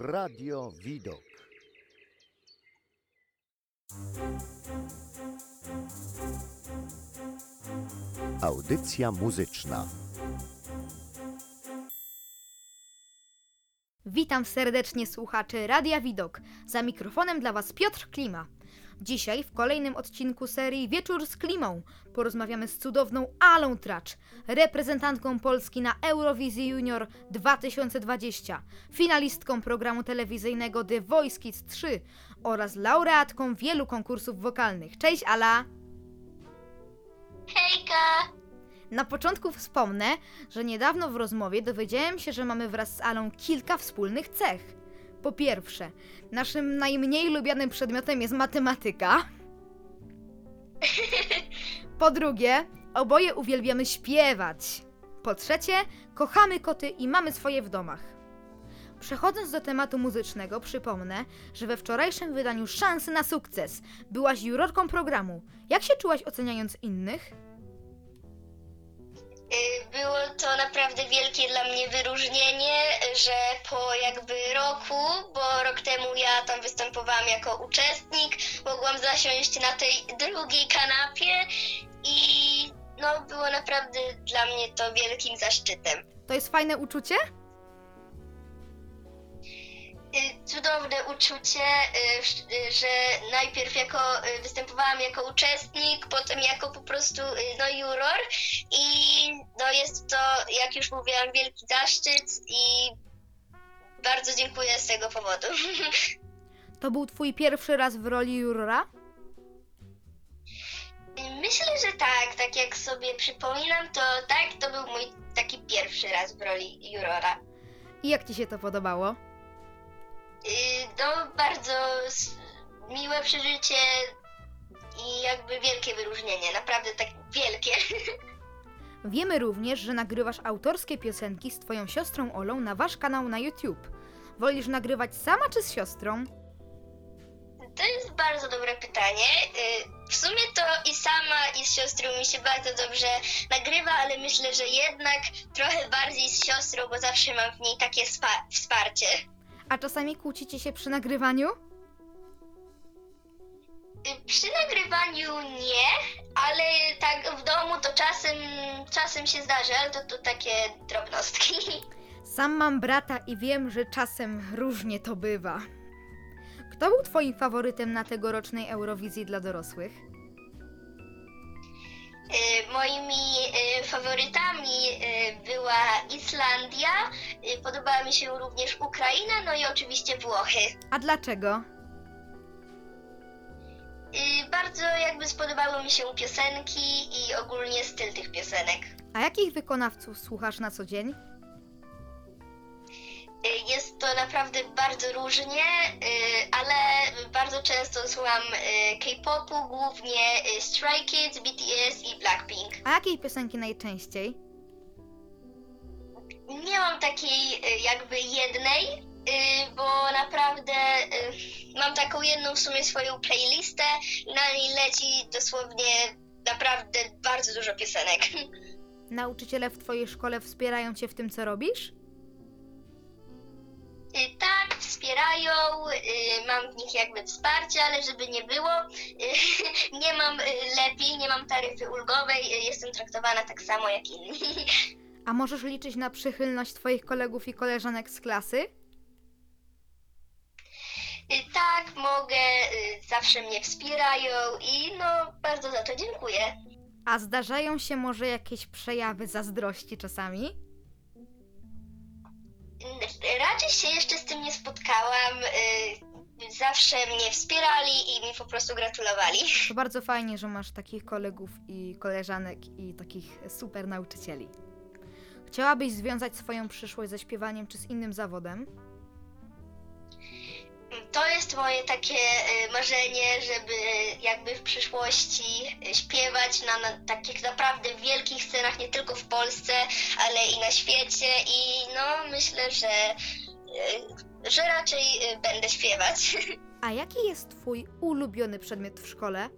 Radio Widok. Audycja muzyczna. Witam serdecznie słuchaczy Radia Widok. Za mikrofonem dla Was Piotr Klima. Dzisiaj w kolejnym odcinku serii Wieczór z Klimą porozmawiamy z cudowną Alą Tracz, reprezentantką Polski na Eurowizji Junior 2020, finalistką programu telewizyjnego The Voice Kids 3 oraz laureatką wielu konkursów wokalnych. Cześć Ala! Hejka! Na początku wspomnę, że niedawno w rozmowie dowiedziałem się, że mamy wraz z Alą kilka wspólnych cech. Po pierwsze, naszym najmniej lubianym przedmiotem jest matematyka. Po drugie, oboje uwielbiamy śpiewać. Po trzecie, kochamy koty i mamy swoje w domach. Przechodząc do tematu muzycznego, przypomnę, że we wczorajszym wydaniu Szansy na sukces byłaś jurorką programu. Jak się czułaś oceniając innych? Y, Było to naprawdę wielkie dla mnie wyróżnienie, że po jakby roku, bo rok temu ja tam występowałam jako uczestnik, mogłam zasiąść na tej drugiej kanapie i no było naprawdę dla mnie to wielkim zaszczytem. To jest fajne uczucie? Y, Cudowne uczucie, y, y, że najpierw jako występowałam jako uczestnik, potem jako po prostu no juror i no jest to, jak już mówiłam, wielki zaszczyt i bardzo dziękuję z tego powodu. To był twój pierwszy raz w roli jurora? Myślę, że tak, tak jak sobie przypominam, to tak, to był mój taki pierwszy raz w roli jurora. I jak ci się to podobało? Y, No, bardzo miłe przeżycie i jakby wielkie wyróżnienie, naprawdę tak wielkie. Wiemy również, że nagrywasz autorskie piosenki z twoją siostrą Olą na wasz kanał na YouTube. Wolisz nagrywać sama czy z siostrą? To jest bardzo dobre pytanie. Y, W sumie to i sama, i z siostrą mi się bardzo dobrze nagrywa, ale myślę, że jednak trochę bardziej z siostrą, bo zawsze mam w niej takie spa- wsparcie. A czasami kłócicie się przy nagrywaniu? Przy nagrywaniu nie, ale tak w domu to czasem, czasem się zdarzy, ale to, to takie drobnostki. Sam mam brata i wiem, że czasem różnie to bywa. Kto był twoim faworytem na tegorocznej Eurowizji dla dorosłych? Y, Moimi y, faworytami y, była Islandia, y, podobała mi się również Ukraina, no i oczywiście Włochy. A dlaczego? Y, Bardzo jakby spodobały mi się piosenki i ogólnie styl tych piosenek. A jakich wykonawców słuchasz na co dzień? Y, Jest to naprawdę bardzo różnie, ale bardzo często słucham K-popu, głównie Stray Kids, BTS i Blackpink. A jakiej piosenki najczęściej? Nie mam takiej y, jakby jednej, y, bo naprawdę y, mam taką jedną w sumie swoją playlistę i na niej leci dosłownie naprawdę bardzo dużo piosenek. Nauczyciele w twojej szkole wspierają cię w tym, co robisz? Tak, wspierają, mam w nich jakby wsparcie, ale żeby nie było, nie mam lepiej, nie mam taryfy ulgowej, jestem traktowana tak samo jak inni. A możesz liczyć na przychylność twoich kolegów i koleżanek z klasy? Y, Tak, mogę, y, zawsze mnie wspierają i no bardzo za to dziękuję. A zdarzają się może jakieś przejawy zazdrości czasami? Y, Raczej się jeszcze z tym nie spotkałam, zawsze mnie wspierali i mi po prostu gratulowali. To bardzo fajnie, że masz takich kolegów i koleżanek i takich super nauczycieli. Chciałabyś związać swoją przyszłość ze śpiewaniem czy z innym zawodem? To jest moje takie y, marzenie, żeby jakby w przyszłości y, śpiewać na, na takich naprawdę wielkich scenach, nie tylko w Polsce, ale i na świecie i no myślę, że, y, że raczej y, będę śpiewać. A jaki jest twój ulubiony przedmiot w szkole?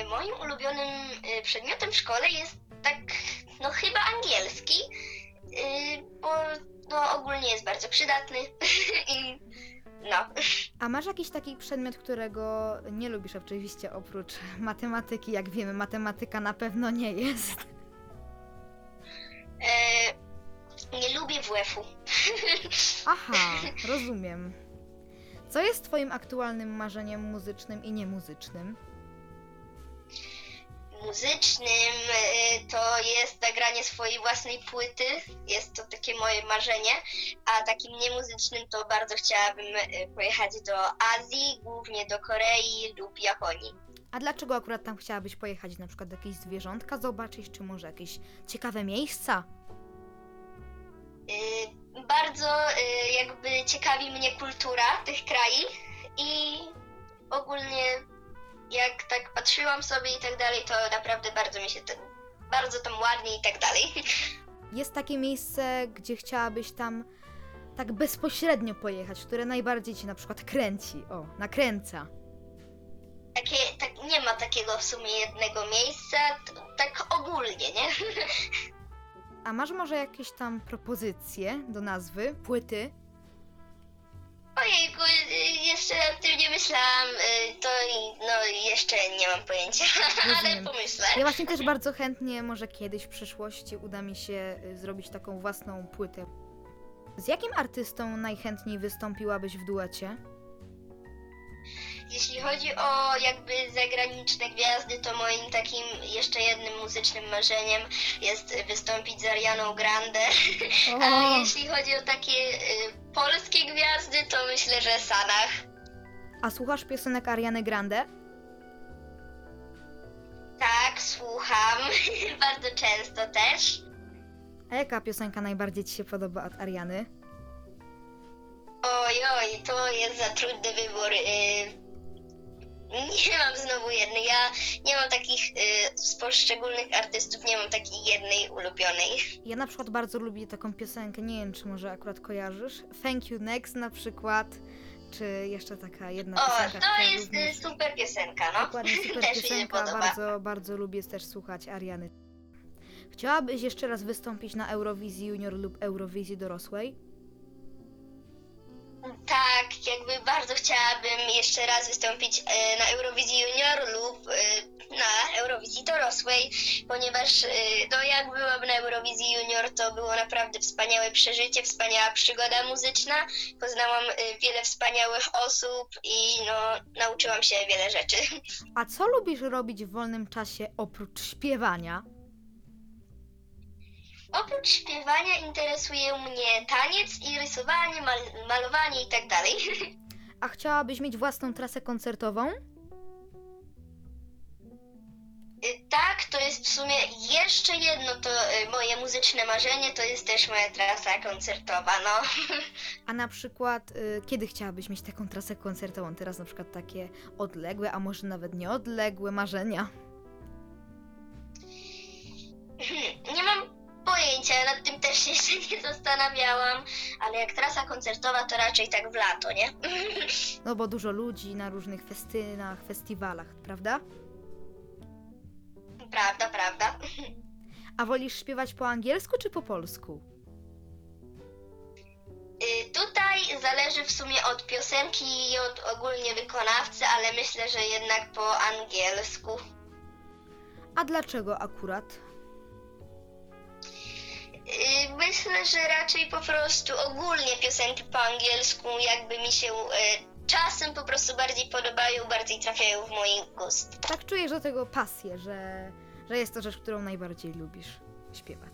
Y, Moim ulubionym y, przedmiotem w szkole jest tak, no chyba angielski, y, bo no, ogólnie jest bardzo przydatny i no. A masz jakiś taki przedmiot, którego nie lubisz oczywiście oprócz matematyki? Jak wiemy, matematyka na pewno nie jest. E, nie lubię WF-u. Aha, rozumiem. Co jest twoim aktualnym marzeniem muzycznym i niemuzycznym? Muzycznym e, to jest nagranie swojej własnej płyty. Jest to takie moje marzenie. A takim niemuzycznym to bardzo chciałabym e, pojechać do Azji, głównie do Korei lub Japonii. A dlaczego akurat tam chciałabyś pojechać? Na przykład jakieś zwierzątka zobaczyć, czy może jakieś ciekawe miejsca? Y, Bardzo y, jakby ciekawi mnie kultura tych krajów i ogólnie jak tak patrzyłam sobie i tak dalej, to naprawdę bardzo mi się to, bardzo tam ładnie i tak dalej. Jest takie miejsce, gdzie chciałabyś tam tak bezpośrednio pojechać, które najbardziej ci na przykład kręci, o, nakręca. Takie, tak, nie ma takiego w sumie jednego miejsca, t- tak ogólnie, nie? A masz może jakieś tam propozycje do nazwy płyty? Ojejku, y, jeszcze nad tym nie myślałam, y, to no jeszcze nie mam pojęcia, ale Rozumiem. pomyślę. Ja właśnie też bardzo chętnie, może kiedyś w przyszłości uda mi się y, zrobić taką własną płytę. Z jakim artystą najchętniej wystąpiłabyś w duecie? Jeśli chodzi o jakby zagraniczne gwiazdy, to moim takim jeszcze jednym muzycznym marzeniem jest wystąpić z Arianą Grande. A jeśli chodzi o takie y, polskie gwiazdy, to myślę, że Sanach. A słuchasz piosenek Ariany Grande? Tak, słucham. Bardzo często też. A jaka piosenka najbardziej ci się podoba od Ariany? Oj, oj, to jest za trudny wybór. Y, nie mam znowu jednej. Ja nie mam takich y, z poszczególnych artystów, nie mam takiej jednej ulubionej. Ja na przykład bardzo lubię taką piosenkę, nie wiem czy może akurat kojarzysz. Thank You Next na przykład, czy jeszcze taka jedna O, piosenka, to która jest również... y, super piosenka, no. Dokładnie super Też mi się piosenka, podoba. bardzo, bardzo lubię też słuchać Ariany. Chciałabyś jeszcze raz wystąpić na Eurowizji Junior lub Eurowizji dorosłej? Tak, jakby bardzo chciałabym jeszcze raz wystąpić e, na Eurowizji Junior lub e, na Eurowizji dorosłej, ponieważ e, no jak byłam na Eurowizji Junior, to było naprawdę wspaniałe przeżycie, wspaniała przygoda muzyczna. Poznałam wiele wspaniałych osób i no, nauczyłam się wiele rzeczy. A co lubisz robić w wolnym czasie oprócz śpiewania? Oprócz śpiewania interesuje mnie taniec i rysowanie, mal- malowanie i tak dalej. A chciałabyś mieć własną trasę koncertową? Y, Tak, to jest w sumie jeszcze jedno to y, moje muzyczne marzenie, to jest też moja trasa koncertowa, no. A na przykład, y, kiedy chciałabyś mieć taką trasę koncertową? Teraz na przykład takie odległe, a może nawet nieodległe marzenia. Zastanawiałam, ale jak trasa koncertowa to raczej tak w lato, nie? No bo dużo ludzi na różnych festynach, festiwalach, prawda? Prawda, prawda. A wolisz śpiewać po angielsku czy po polsku? Y, Tutaj zależy w sumie od piosenki i od ogólnie wykonawcy, ale myślę, że jednak po angielsku. A dlaczego akurat? Y, Myślę, że raczej po prostu ogólnie piosenki po angielsku jakby mi się y, czasem po prostu bardziej podobają, bardziej trafiają w mój gust. Tak czujesz do tego pasję, że, że jest to rzecz, którą najbardziej lubisz śpiewać.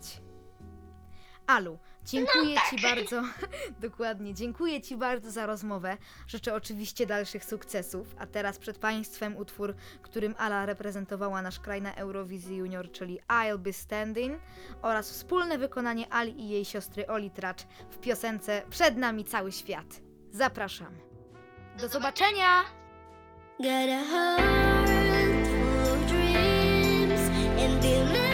Alu, dziękuję No tak. Ci bardzo, dokładnie, dziękuję Ci bardzo za rozmowę. Życzę oczywiście dalszych sukcesów. A teraz przed Państwem utwór, którym Ala reprezentowała nasz kraj na Eurowizji Junior, czyli I'll Be Standing oraz wspólne wykonanie Ali i jej siostry Oli Tracz w piosence Przed nami cały świat. Zapraszam. Do zobaczenia! Got a heart full of dreams, and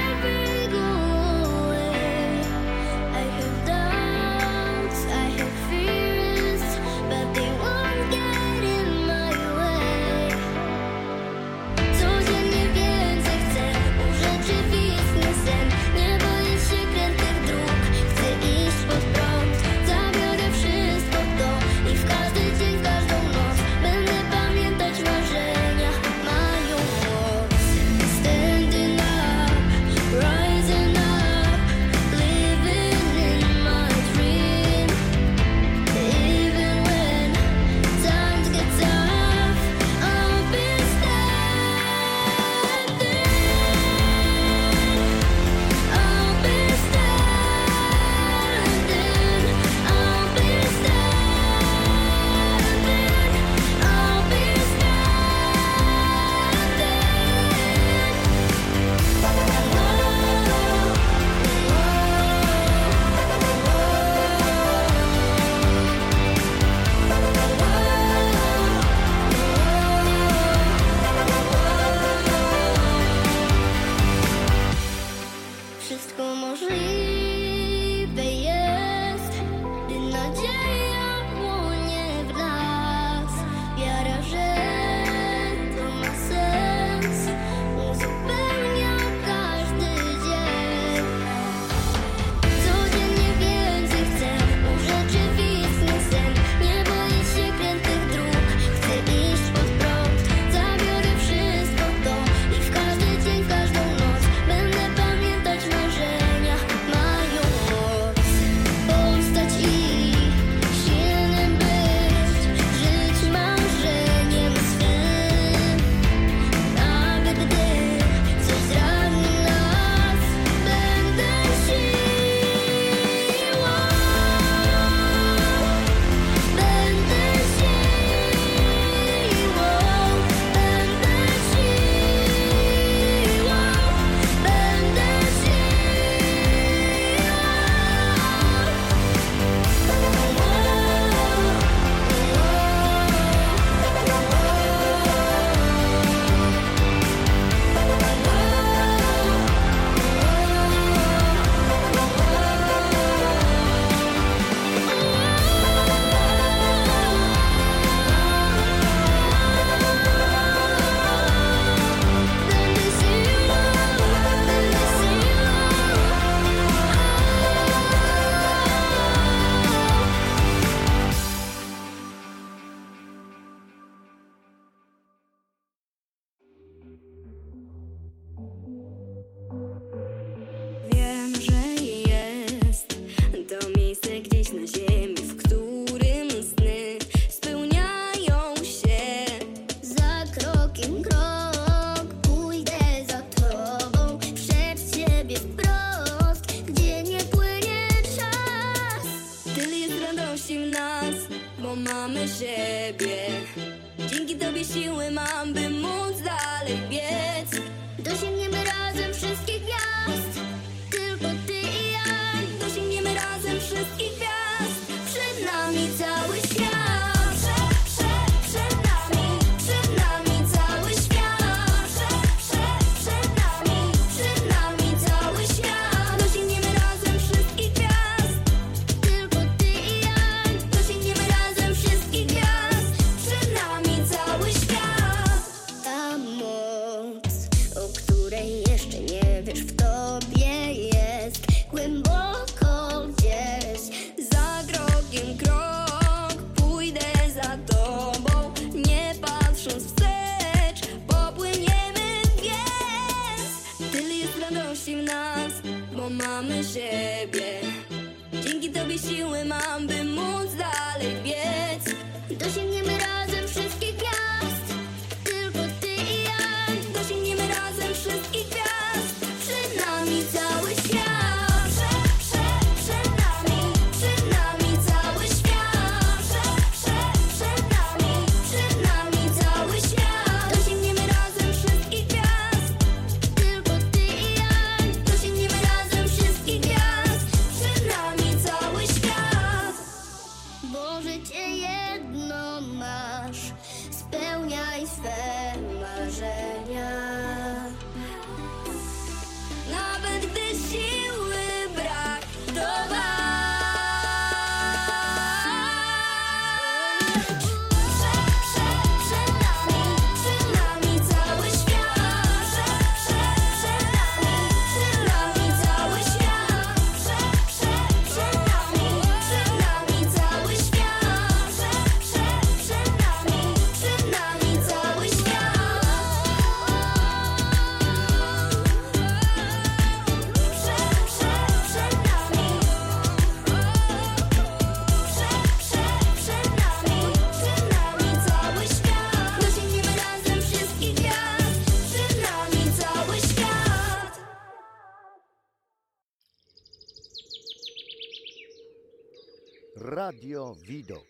Radio Widok.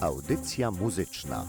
Audycja muzyczna.